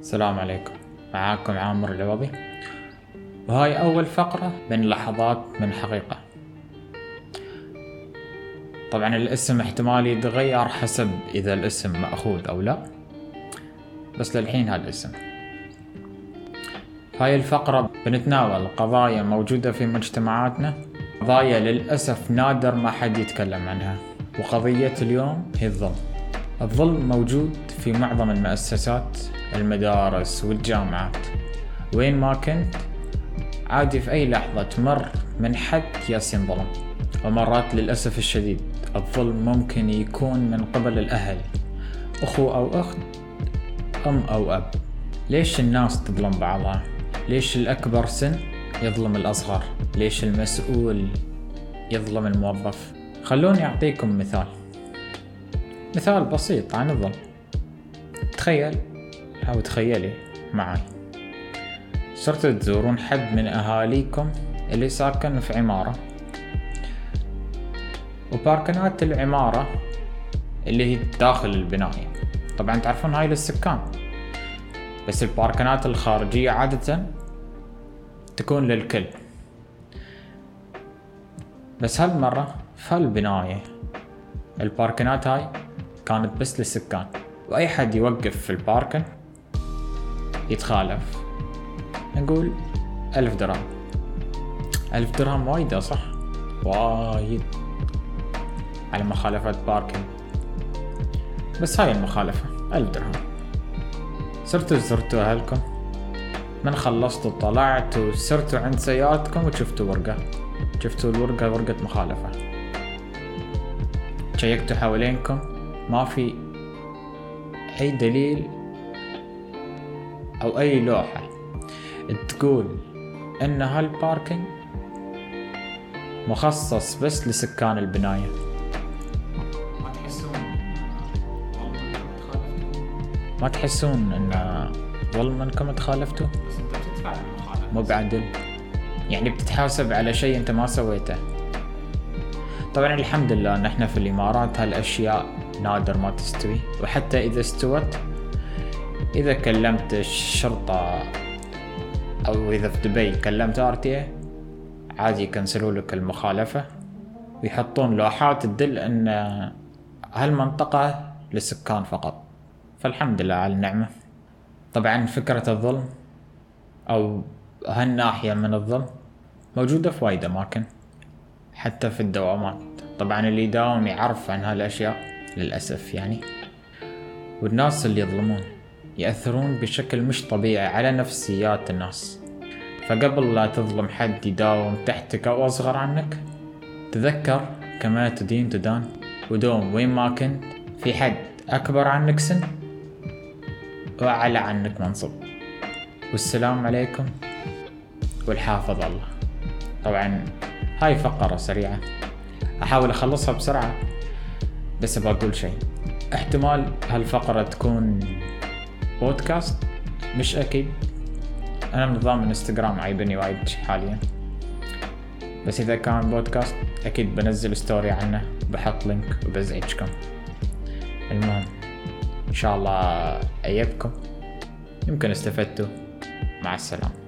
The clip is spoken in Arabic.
السلام عليكم. معاكم عامر العوضي وهاي أول فقرة من لحظات من حقيقة. طبعا الاسم احتمال يتغير حسب إذا الاسم مأخوذ أو لا. بس للحين هالاسم هاي الفقرة بنتناول قضايا موجودة في مجتمعاتنا. قضايا للأسف نادر ما حد يتكلم عنها. وقضية اليوم هي الظلم. الظلم موجود في معظم المؤسسات. المدارس والجامعات وين ما كنت عادي في أي لحظة تمر من حد ياس ينظلم ومرات للأسف الشديد الظلم ممكن يكون من قبل الأهل أخو أو أخت أم أو أب ليش الناس تظلم بعضها؟ ليش الأكبر سن يظلم الأصغر؟ ليش المسؤول يظلم الموظف؟ خلوني أعطيكم مثال مثال بسيط عن الظلم تخيل أو تخيلي معي صرتوا تزورون حد من أهاليكم اللي ساكن في عمارة. وباركنات العمارة اللي هي داخل البناية. طبعا تعرفون هاي للسكان. بس الباركنات الخارجية عادة تكون للكل. بس هالمرة في هالبناية الباركنات هاي كانت بس للسكان. وأي حد يوقف في الباركن يتخالف. نقول ألف درهم. ألف درهم وايدة صح؟ وايد. على مخالفة باركن بس هاي المخالفة. ألف درهم. صرتوا زرتوا أهلكم. من خلصتوا طلعتوا سرتوا عند سيارتكم وشفتوا ورقة. شفتوا الورقة ورقة مخالفة. شيكتوا حوالينكم. ما في أي دليل أو أي لوحة. تقول إن هالباركينج مخصص بس لسكان البناية. ما تحسون ما تحسون إن ظلم إنكم تخالفتوا؟ بس أنت بتدفع مو بعدل. يعني بتتحاسب على شيء أنت ما سويته. طبعا الحمد لله إن إحنا في الإمارات هالأشياء نادر ما تستوي. وحتى إذا استوت إذا كلمت الشرطة أو إذا في دبي كلمت RT عادي يكنسلوا لك المخالفة. ويحطون لوحات تدل أن هالمنطقة للسكان فقط. فالحمد لله على النعمة. طبعا فكرة الظلم أو هالناحية من الظلم موجودة في وايد أماكن حتى في الدوامات. طبعا اللي يداوم يعرف عن هالأشياء للأسف يعني. والناس اللي يظلمون. يأثرون بشكل مش طبيعي على نفسيات الناس. فقبل لا تظلم حد يداوم تحتك أو أصغر عنك تذكر كما تدين تدان ودوم وين ما كنت في حد أكبر عنك سن وأعلى عنك منصب. والسلام عليكم والحافظ الله. طبعا هاي فقرة سريعة. أحاول أخلصها بسرعة بس بقول شيء. احتمال هالفقرة تكون بودكاست مش أكيد. أنا نظام الانستغرام عيبني وايد حاليا. بس إذا كان بودكاست أكيد بنزل story عنه بحط link وبزعجكم. المهم إن شاء الله أيدكم يمكن استفدتوا. مع السلامة.